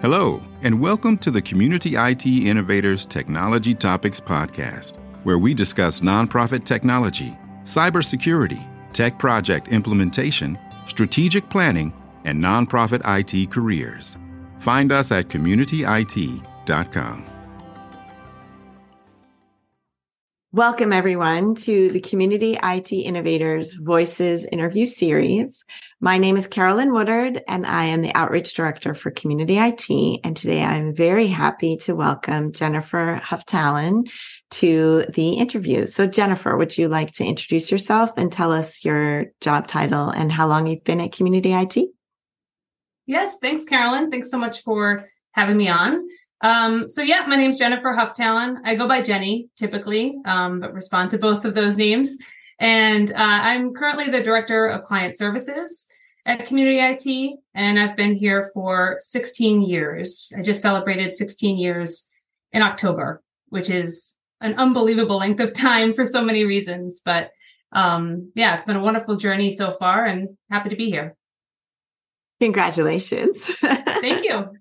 Hello, and welcome to the Community IT Innovators Technology Topics Podcast, where we discuss nonprofit technology, cybersecurity, tech project implementation, strategic planning, and nonprofit IT careers. Find us at communityit.com. Welcome, everyone, to the Community IT Innovators Voices interview series. My name is Carolyn Woodard, and I am the Outreach Director for Community IT. And today I'm very happy to welcome Jennifer Huftalen to the interview. So, Jennifer, would you like to introduce yourself and tell us your job title and how long you've been at Community IT? Yes, thanks, Carolyn. Thanks so much for having me on. Um, so yeah, my name's Jennifer Huftalen. I go by Jenny typically, um, but respond to both of those names. And uh, I'm currently the director of client services at Community IT, and I've been here for 16 years. I just celebrated 16 years in October, which is an unbelievable length of time for so many reasons. But um, yeah, it's been a wonderful journey so far, and happy to be here. Congratulations. Thank you.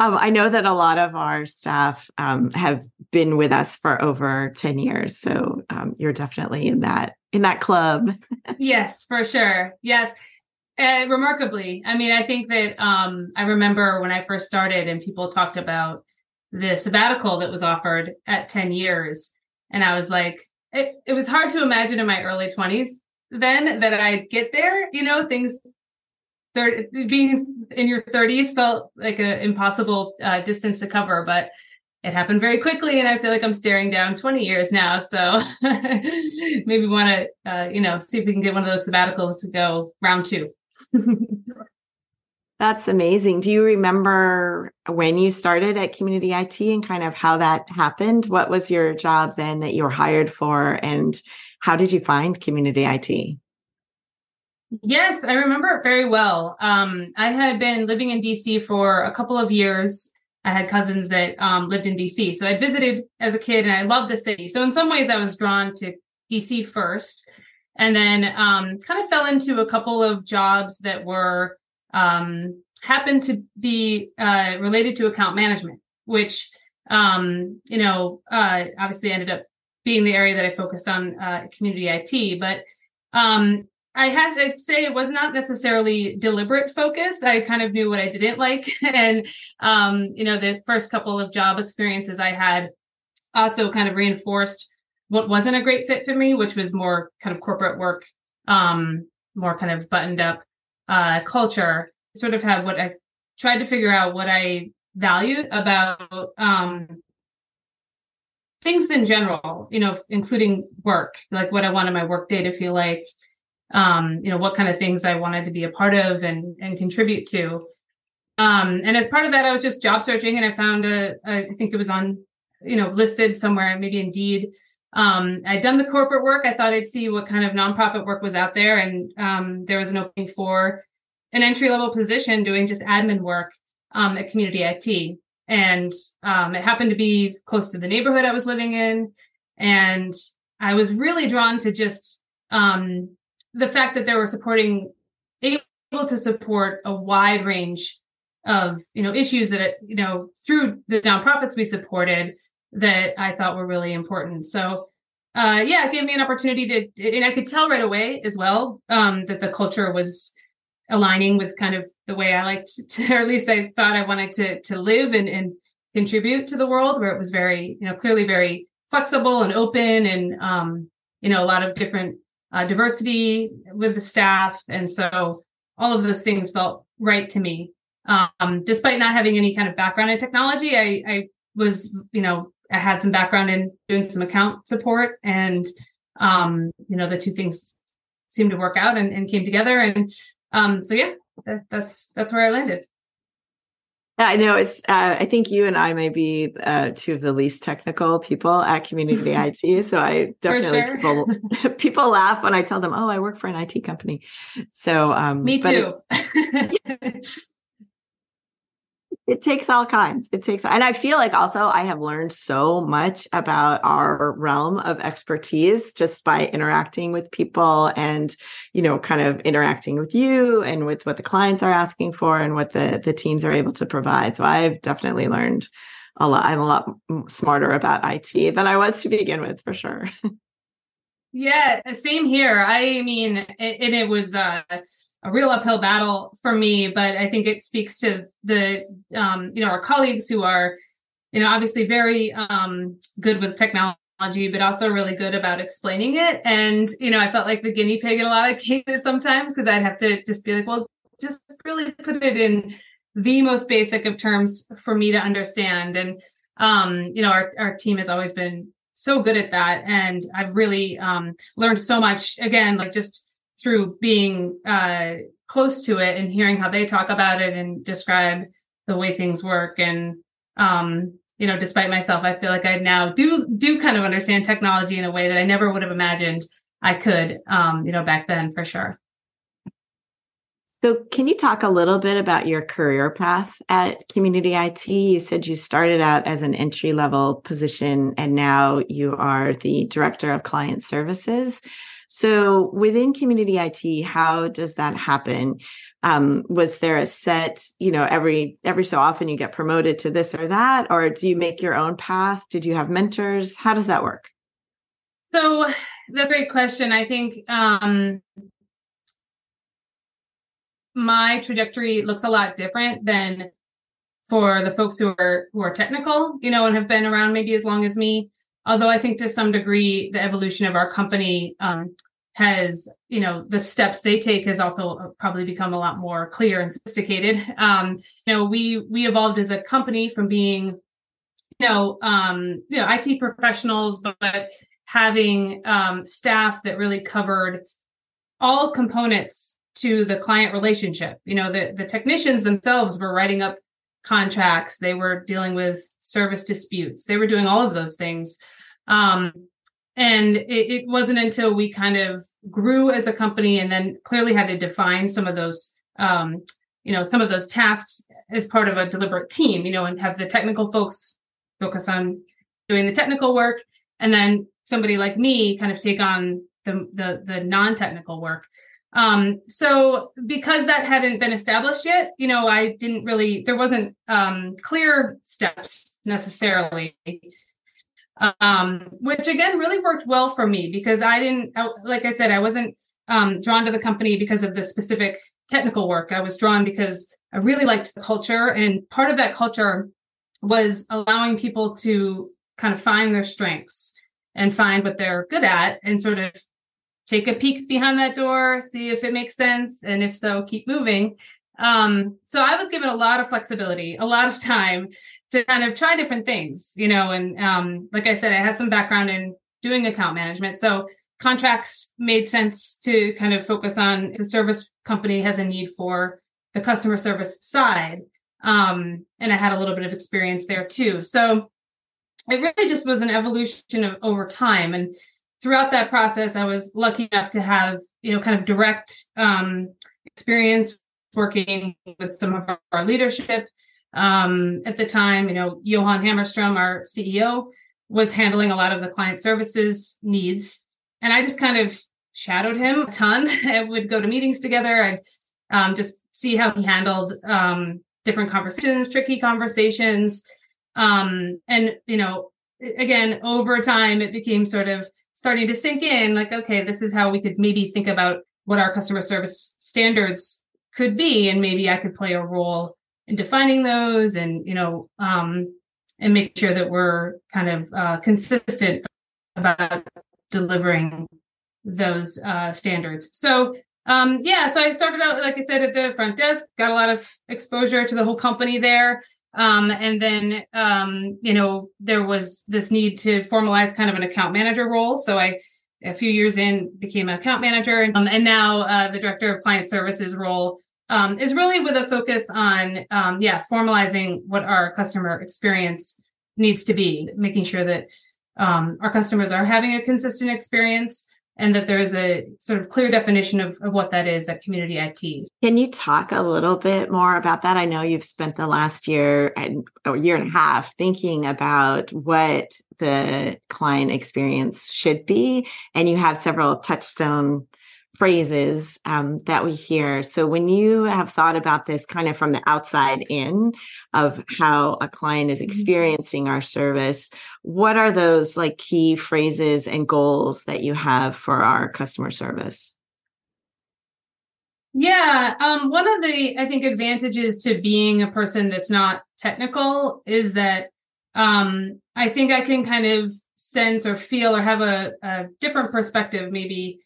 Um, I know that a lot of our staff um, have been with us for over 10 years. So um, you're definitely in that in that club. yes, for sure. Yes. Uh, remarkably, I mean, I think that um, I remember when I first started and people talked about the sabbatical that was offered at 10 years. And I was like, it, it was hard to imagine in my early 20s then that I'd get there. You know, things 30, being in your 30s felt like an impossible uh, distance to cover, but it happened very quickly. And I feel like I'm staring down 20 years now. So maybe want to, uh, you know, see if we can get one of those sabbaticals to go round two. That's amazing. Do you remember when you started at Community IT and kind of how that happened? What was your job then that you were hired for? And how did you find Community IT? Yes, I remember it very well. Um, I had been living in DC for a couple of years. I had cousins that um, lived in DC. So I visited as a kid and I loved the city. So in some ways, I was drawn to DC first and then um, kind of fell into a couple of jobs that were um, happened to be uh, related to account management, which, um, you know, uh, obviously ended up being the area that I focused on uh, community IT. But um, I had to say it was not necessarily deliberate focus. I kind of knew what I didn't like. and, um, you know, the first couple of job experiences I had also kind of reinforced what wasn't a great fit for me, which was more kind of corporate work, um, more kind of buttoned up uh, culture. Sort of had what I tried to figure out what I valued about um, things in general, you know, including work, like what I wanted my work day to feel like, um, you know, what kind of things I wanted to be a part of and and contribute to. Um, and as part of that, I was just job searching, and I found a, I think it was on, you know, listed somewhere, maybe Indeed. Um, I'd done the corporate work. I thought I'd see what kind of nonprofit work was out there, and um, there was an opening for an entry level position doing just admin work um, at Community IT, and um, it happened to be close to the neighborhood I was living in, and I was really drawn to just um, the fact that they were supporting able to support a wide range of you know issues that it, you know through the nonprofits we supported that I thought were really important. So uh yeah, it gave me an opportunity to and I could tell right away as well um that the culture was aligning with kind of the way I liked to or at least I thought I wanted to to live and and contribute to the world where it was very, you know, clearly very flexible and open and um you know a lot of different uh, diversity with the staff. And so all of those things felt right to me. Um, despite not having any kind of background in technology, I, I was, you know, I had some background in doing some account support and, um, you know, the two things seemed to work out and, and came together. And, um, so yeah, that, that's, that's where I landed. I know it's. Uh, I think you and I may be uh, two of the least technical people at Community IT. So I definitely sure. people people laugh when I tell them, "Oh, I work for an IT company." So um, me too. it, takes all kinds. It takes, and I feel like also I have learned so much about our realm of expertise just by interacting with people and, you know, kind of interacting with you and with what the clients are asking for and what the the teams are able to provide. So I've definitely learned a lot. I'm a lot smarter about IT than I was to begin with, for sure. yeah, same here. I mean, and it was. uh a real uphill battle for me, but I think it speaks to the um, you know our colleagues who are you know obviously very um, good with technology, but also really good about explaining it. And you know, I felt like the guinea pig in a lot of cases sometimes because I'd have to just be like, well, just really put it in the most basic of terms for me to understand. And um, you know, our our team has always been so good at that, and I've really um, learned so much. Again, like just through being uh, close to it and hearing how they talk about it and describe the way things work and um, you know despite myself i feel like i now do do kind of understand technology in a way that i never would have imagined i could um, you know back then for sure so can you talk a little bit about your career path at community it you said you started out as an entry level position and now you are the director of client services so within community IT, how does that happen? Um, was there a set, you know, every every so often you get promoted to this or that, or do you make your own path? Did you have mentors? How does that work? So that's a great question. I think um, my trajectory looks a lot different than for the folks who are who are technical, you know, and have been around maybe as long as me although I think to some degree the evolution of our company um, has, you know, the steps they take has also uh, probably become a lot more clear and sophisticated. Um, you know, we we evolved as a company from being, you know, um, you know, IT professionals, but, but having um, staff that really covered all components to the client relationship. You know, the the technicians themselves were writing up contracts, they were dealing with service disputes, they were doing all of those things. Um, and it, it, wasn't until we kind of grew as a company and then clearly had to define some of those, um, you know, some of those tasks as part of a deliberate team, you know, and have the technical folks focus on doing the technical work, and then somebody like me kind of take on the the, the non-technical work. Um, so because that hadn't been established yet, you know, I didn't really, there wasn't um, clear steps necessarily. Um, which again really worked well for me because I didn't, like I said, I wasn't um, drawn to the company because of the specific technical work. I was drawn because I really liked the culture. And part of that culture was allowing people to kind of find their strengths and find what they're good at and sort of take a peek behind that door, see if it makes sense, and if so, keep moving. Um, so I was given a lot of flexibility, a lot of time to kind of try different things, you know. And um, like I said, I had some background in doing account management, so contracts made sense to kind of focus on. The service company has a need for the customer service side, um, and I had a little bit of experience there too. So it really just was an evolution of over time and throughout that process, I was lucky enough to have, you know, kind of direct um, experience working with some of our leadership. Um, at the time, you know, Johan Hammerstrom, our CEO, was handling a lot of the client services needs. And I just kind of shadowed him a ton. I would go to meetings together and um, just see how he handled um, different conversations, tricky conversations. Um, and, you know, again, over time, it became sort of starting to sink in like okay this is how we could maybe think about what our customer service standards could be. And maybe i could play a role in defining those and you know um and make sure that we're kind of uh, consistent about delivering those uh, standards. So um yeah so i started out like i said at the front desk got a lot of exposure to the whole company there um, and then, um, you know, there was this need to formalize kind of an account manager role. So I, a few years in, became an account manager. Um, and now uh, the director of client services role um, is really with a focus on, um, yeah, formalizing what our customer experience needs to be, making sure that um, our customers are having a consistent experience and that there's a sort of clear definition of, of what that is at community IT. Can you talk a little bit more about that? I know you've spent the last year and a year and a half thinking about what the client experience should be, and you have several touchstone phrases um, that we hear. So when you have thought about this kind of from the outside in of how a client is mm-hmm. experiencing our service, what are those like key phrases and goals that you have for our customer service? Yeah, um, one of the I think advantages to being a person that's not technical is that um, I think I can kind of sense or feel or have a, a different perspective maybe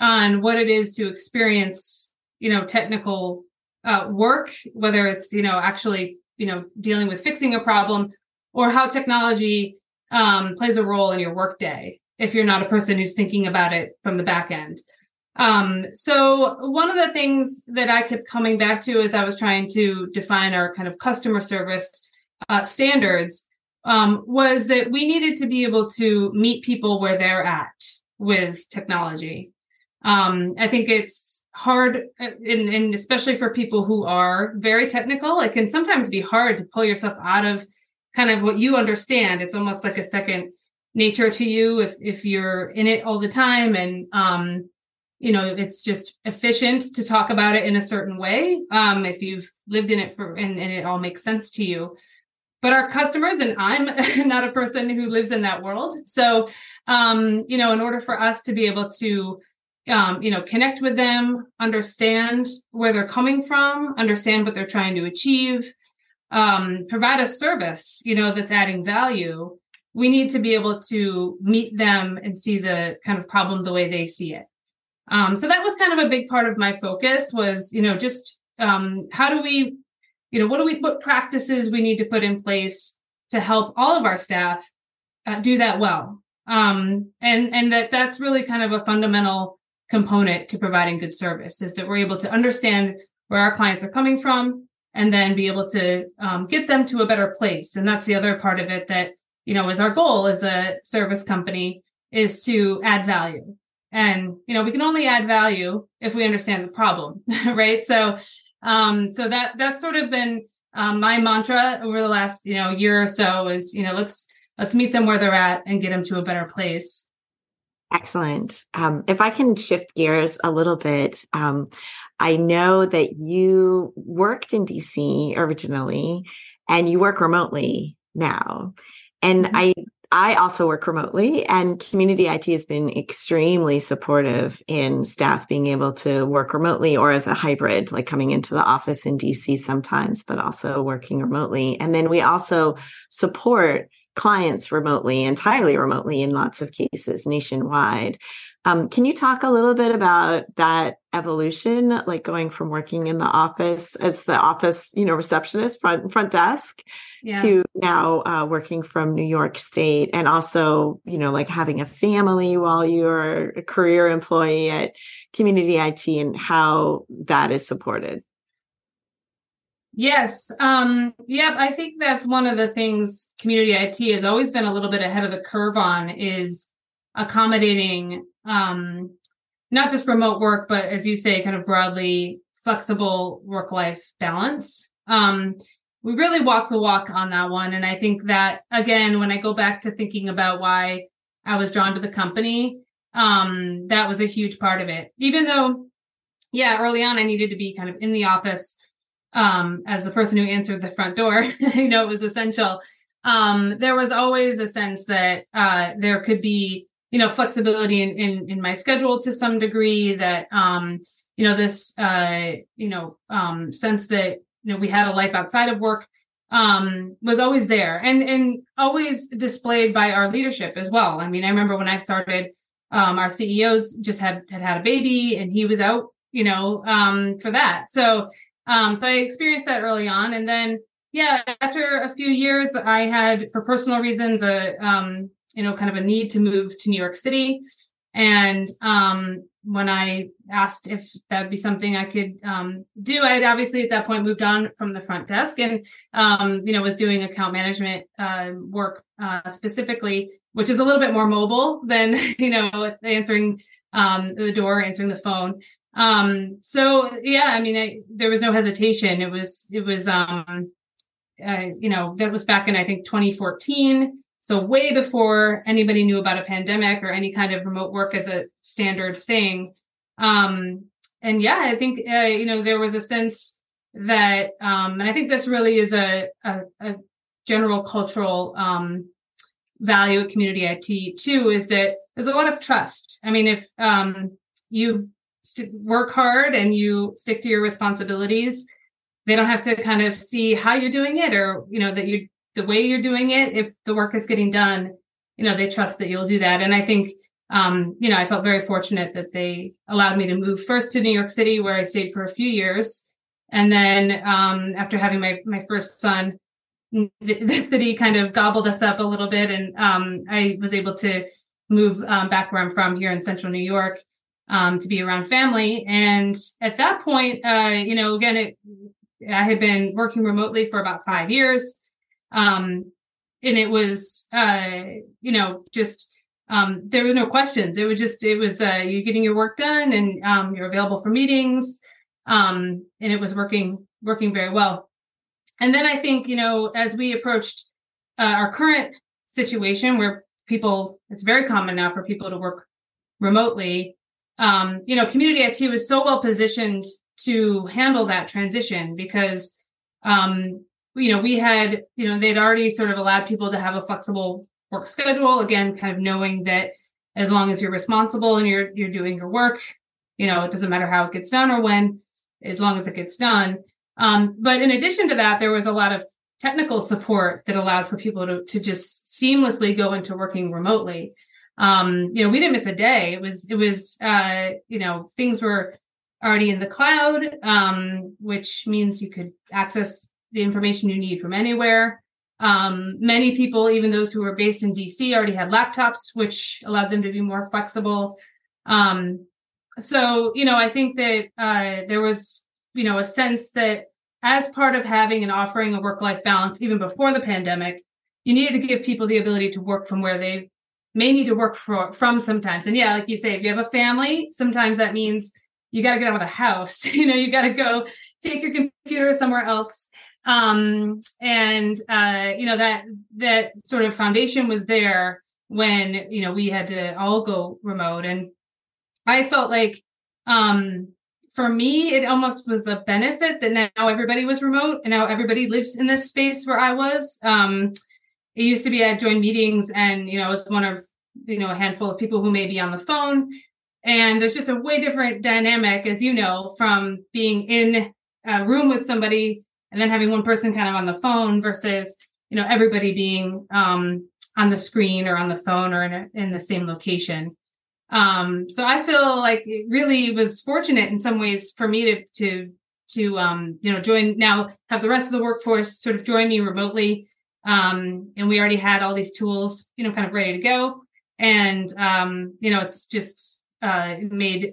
on what it is to experience, you know, technical uh, work, whether it's, you know, actually, you know, dealing with fixing a problem or how technology um, plays a role in your workday if you're not a person who's thinking about it from the back end. Um, so one of the things that I kept coming back to as I was trying to define our kind of customer service uh, standards um, was that we needed to be able to meet people where they're at with technology. Um, I think it's hard, uh, and, especially for people who are very technical, it can sometimes be hard to pull yourself out of kind of what you understand. It's almost like a second nature to you if if you're in it all the time and um you know it's just efficient to talk about it in a certain way um if you've lived in it for and, and it all makes sense to you but our customers and i'm not a person who lives in that world so um you know in order for us to be able to um, you know, connect with them, understand where they're coming from, understand what they're trying to achieve, um, provide a service, you know, that's adding value. We need to be able to meet them and see the kind of problem the way they see it. Um, so that was kind of a big part of my focus was, you know, just um, how do we, you know, what do we, what practices we need to put in place to help all of our staff uh, do that well. Um, and and that that's really kind of a fundamental component to providing good service is that we're able to understand where our clients are coming from and then be able to um, get them to a better place. And that's the other part of it that you know is our goal as a service company is to add value. And you know we can only add value if we understand the problem right? So um so that that's sort of been um, my mantra over the last you know year or so is you know let's let's meet them where they're at and get them to a better place Excellent. Um, if I can shift gears a little bit, um, I know that you worked in DC originally and you work remotely now. And mm-hmm. I I also work remotely and community IT has been extremely supportive in staff being able to work remotely or as a hybrid, like coming into the office in DC sometimes, but also working remotely. And then we also support clients remotely, entirely remotely in lots of cases nationwide. Um, can you talk a little bit about that evolution, like going from working in the office as the office, you know, receptionist front front desk, yeah. to now uh, working from New York State, and also, you know, like having a family while you're a career employee at Community IT, and how that is supported. Yes. Um, yep. I think that's one of the things community IT has always been a little bit ahead of the curve on is accommodating um, not just remote work, but as you say, kind of broadly flexible work life balance. Um, we really walk the walk on that one. And I think that, again, when I go back to thinking about why I was drawn to the company, um, that was a huge part of it. Even though, yeah, early on, I needed to be kind of in the office um, as the person who answered the front door, you know, it was essential. Um, there was always a sense that uh, there could be, you know, flexibility in, in, in my schedule to some degree. That um, you know, this uh, you know, um, sense that you know we had a life outside of work um, was always there, and and always displayed by our leadership as well. I mean, I remember when I started, um, our CEOs just had had had a baby, and he was out, you know, um, for that. So um, so I experienced that early on. And then, yeah, after a few years, I had, for personal reasons, a, um, you know, kind of a need to move to New York City. And um, when I asked if that would be something I could um, do, I had obviously at that point moved on from the front desk and, um, you know, was doing account management uh, work uh, specifically, which is a little bit more mobile than, you know, answering um, the door, answering the phone. Um, so yeah, I mean, I, there was no hesitation. It was, it was, um, uh, you know, that was back in, I think, 2014. So way before anybody knew about a pandemic or any kind of remote work as a standard thing. Um, and yeah, I think, uh, you know, there was a sense that, um, and I think this really is a, a, a general cultural, um, value at community IT too, is that there's a lot of trust. I mean, if, um, you st- work hard and you stick to your responsibilities, they don't have to kind of see how you're doing it or, you know, that you, the way you're doing it. If the work is getting done, you know, they trust that you'll do that. And I think, um, you know, I felt very fortunate that they allowed me to move first to New York City, where I stayed for a few years. And then, um, after having my, my first son, the, the, city kind of gobbled us up a little bit. And, um, I was able to move, um, back where I'm from here in central New York um, to be around family. And at that point, uh, you know, again, it, I had been working remotely for about five years. Um, and it was, uh, you know, just, um, there were no questions. It was just, it was, uh, you getting your work done and, um, you're available for meetings. Um, and it was working, working very well. And then I think, you know, as we approached, uh, our current situation where people, it's very common now for people to work remotely um, you know, community IT was so well positioned to handle that transition because, um, you know, we had, you know, they'd already sort of allowed people to have a flexible work schedule. Again, kind of knowing that as long as you're responsible and you're you're doing your work, you know, it doesn't matter how it gets done or when, as long as it gets done. Um, but in addition to that, there was a lot of technical support that allowed for people to to just seamlessly go into working remotely um, you know, we didn't miss a day. It was, it was, uh, you know, things were already in the cloud, um, which means you could access the information you need from anywhere. Um, many people, even those who were based in DC, already had laptops, which allowed them to be more flexible. Um, so, you know, I think that uh, there was, you know, a sense that as part of having and offering a work life balance, even before the pandemic, you needed to give people the ability to work from where they may need to work for, from sometimes. And yeah, like you say, if you have a family, sometimes that means you got to get out of the house. you know, you got to go take your computer somewhere else. Um, and uh, you know that that sort of foundation was there when you know we had to all go remote, and I felt like um, for me it almost was a benefit that now everybody was remote and now everybody lives in this space where I was. Um, it used to be I'd join meetings and, you know, I was one of, you know, a handful of people who may be on the phone. And there's just a way different dynamic, as you know, from being in a room with somebody and then having one person kind of on the phone versus, you know, everybody being um, on the screen or on the phone or in, a, in the same location. Um, so I feel like it really was fortunate in some ways for me to, to, to, um, you know, join now, have the rest of the workforce sort of join me remotely um, and we already had all these tools, you know, kind of ready to go. And, um, you know, it's just, uh, made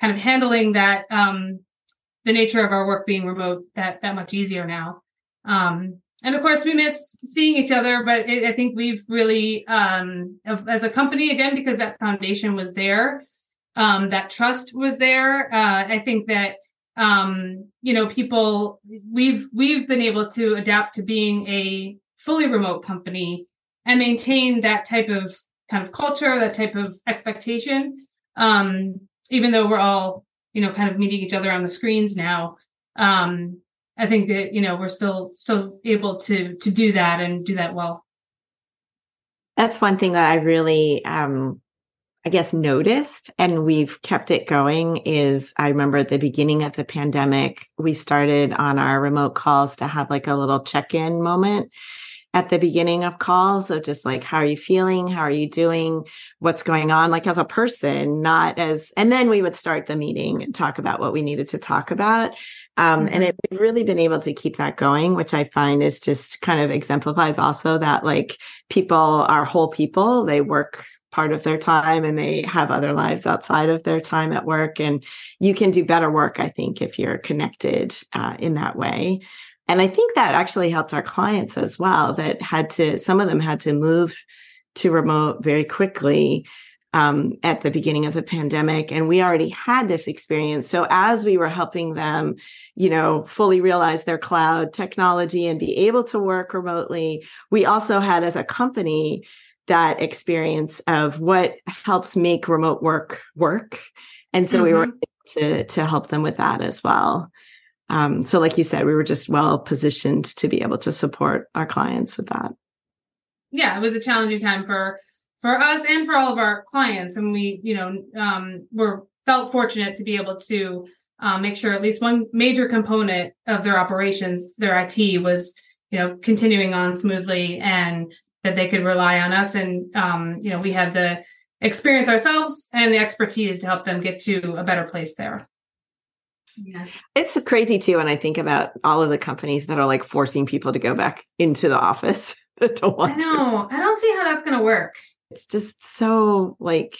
kind of handling that, um, the nature of our work being remote that, that much easier now. Um, and of course we miss seeing each other, but it, I think we've really, um, as a company again, because that foundation was there, um, that trust was there. Uh, I think that, um, you know, people, we've, we've been able to adapt to being a fully remote company and maintain that type of kind of culture, that type of expectation. Um, even though we're all, you know, kind of meeting each other on the screens now, um, I think that you know we're still still able to to do that and do that well. That's one thing that I really um, I guess, noticed and we've kept it going is I remember at the beginning of the pandemic, we started on our remote calls to have like a little check in moment at the beginning of calls of just like how are you feeling? How are you doing? What's going on? Like as a person not as and then we would start the meeting and talk about what we needed to talk about um, mm-hmm. and it, we've really been able to keep that going which i find is just kind of exemplifies also that like people are whole people. They work part of their time and they have other lives outside of their time at work and you can do better work i think if you're connected uh, in that way and I think that actually helped our clients as well, that had to, some of them had to move to remote very quickly. um, at the beginning of the pandemic and we already had this experience so as we were helping them you know fully realize their cloud technology and be able to work remotely we also had as a company that experience of what helps make remote work work and so mm-hmm. we were mm-hmm. to to help them with that as well um, so like you said we were just well positioned to be able to support our clients with that yeah it was a challenging time for for us and for all of our clients. And we, you know, um, we're felt fortunate to be able to um, make sure at least one major component of their operations, their IT, was, you know, continuing on smoothly and that they could rely on us. And, um, you know, we had the experience ourselves and the expertise to help them get to a better place there. Yeah. It's crazy too when I think about all of the companies that are like forcing people to go back into the office. don't want I know. To. I don't see how that's going to work it's just so like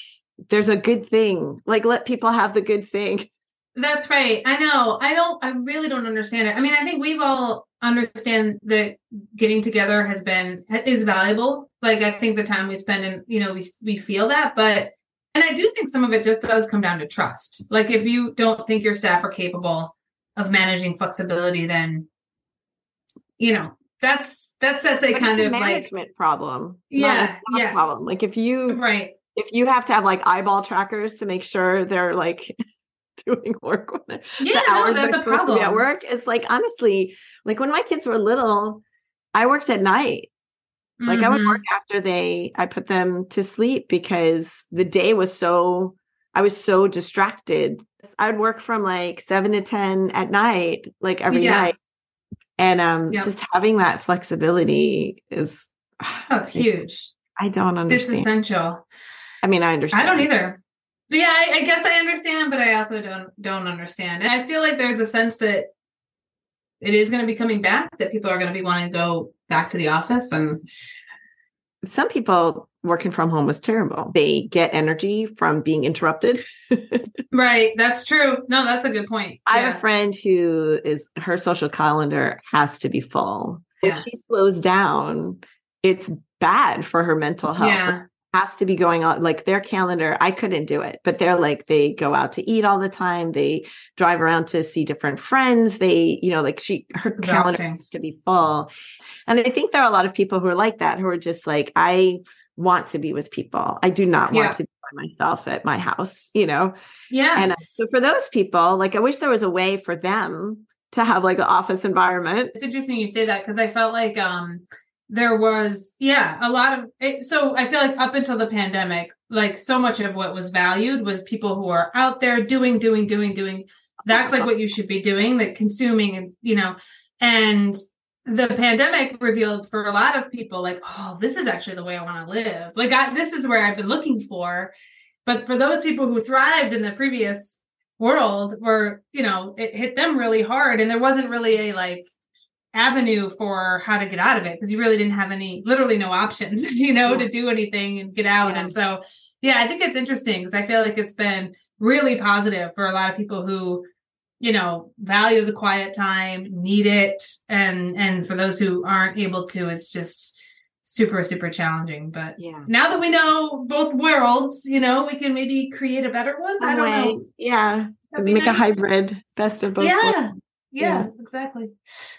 there's a good thing. Like let people have the good thing. That's right. I know. I don't I really don't understand it. I mean, I think we've all understand that getting together has been is valuable. Like I think the time we spend and you know, we we feel that, but and I do think some of it just does come down to trust. Like if you don't think your staff are capable of managing flexibility, then you know, that's that's that's a but kind of management like, problem. Yeah, yes. problem. Like if you right, if you have to have like eyeball trackers to make sure they're like doing work when they're, yeah, the hours no, they're supposed problem. to be at work. It's like honestly, like when my kids were little, I worked at night. Like mm-hmm. I would work mm-hmm. after they I put them to sleep because the day was so I was so distracted. I would work from like seven to ten at night, like every yeah. night and um yep. just having that flexibility is oh, it's huge i don't understand it's essential i mean i understand i don't either yeah I, I guess i understand but i also don't don't understand and i feel like there's a sense that it is going to be coming back that people are going to be wanting to go back to the office and some people working from home was terrible. They get energy from being interrupted. right. That's true. No, that's a good point. I have a friend who is her social calendar has to be full. Yeah. If she slows down, it's bad for her mental health. Yeah. Has to be going on like their calendar. I couldn't do it, but they're like they go out to eat all the time. They drive around to see different friends. They, you know, like she her calendar to be full. And I think there are a lot of people who are like that, who are just like, I want to be with people. I do not want yeah. to be by myself at my house, you know? Yeah. And uh, so for those people, like, I wish there was a way for them to have like an office environment. It's interesting you say that because I felt like, um, there was yeah a lot of it, so i feel like up until the pandemic like so much of what was valued was people who are out there doing doing doing doing. That's like what you should be doing like consuming and you know and the pandemic revealed for a lot of people like oh this is actually the way i want to live. Like I, this is where i've been looking for. But for those people who thrived in the previous world where you know it hit them really hard. And there wasn't really a like avenue for how to get out of it because you really didn't have any literally no options you know yeah. to do anything and get out yeah. and so yeah i think it's interesting because i feel like it's been really positive for a lot of people who you know value the quiet time need it and and for those who aren't able to it's just super super challenging but yeah now that we know both worlds you know we can maybe create a better one i don't know yeah make nice. a hybrid best of both yeah. Yeah yeah exactly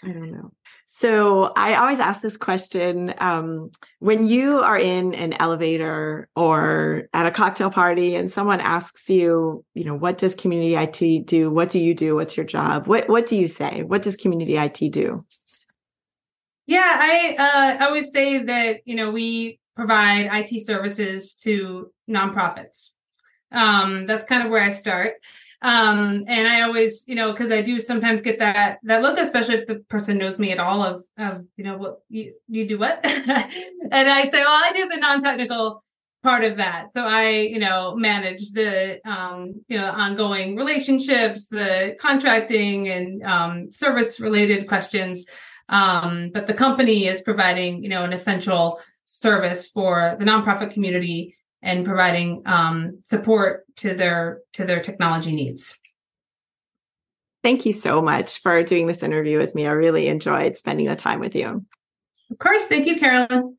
i don't know so I always ask this question um, when you are in an elevator or at a cocktail party and someone asks you, you know, what does community IT do? What do you do? What's your job? What what do you say? What does community IT do? Yeah, I uh, always say that you know we provide IT services to nonprofits. Um, that's kind of where I start. Um, and I always, you know, because I do sometimes get that that look, especially if the person knows me at all of of you know what you you do what, and I say, well, I do the non technical part of that. So I, you know, manage the um, you know, ongoing relationships, the contracting and um, service related questions. Um, but the company is providing, you know, an essential service for the nonprofit community and providing um, support to their to their technology needs. Thank you so much for doing this interview with me. I really enjoyed spending the time with you. Of course. Thank you, Carolyn.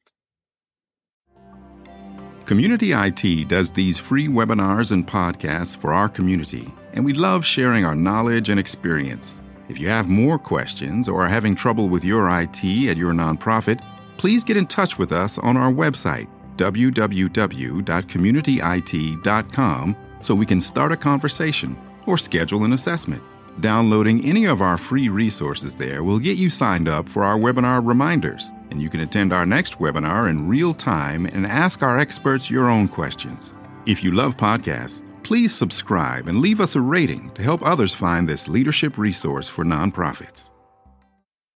Community IT does these free webinars and podcasts for our community, and we love sharing our knowledge and experience. If you have more questions or are having trouble with your IT at your nonprofit, please get in touch with us on our website, www.communityit.com, so we can start a conversation or schedule an assessment. Downloading any of our free resources there will get you signed up for our webinar reminders, and you can attend our next webinar in real time and ask our experts your own questions. If you love podcasts, please subscribe and leave us a rating to help others find this leadership resource for nonprofits.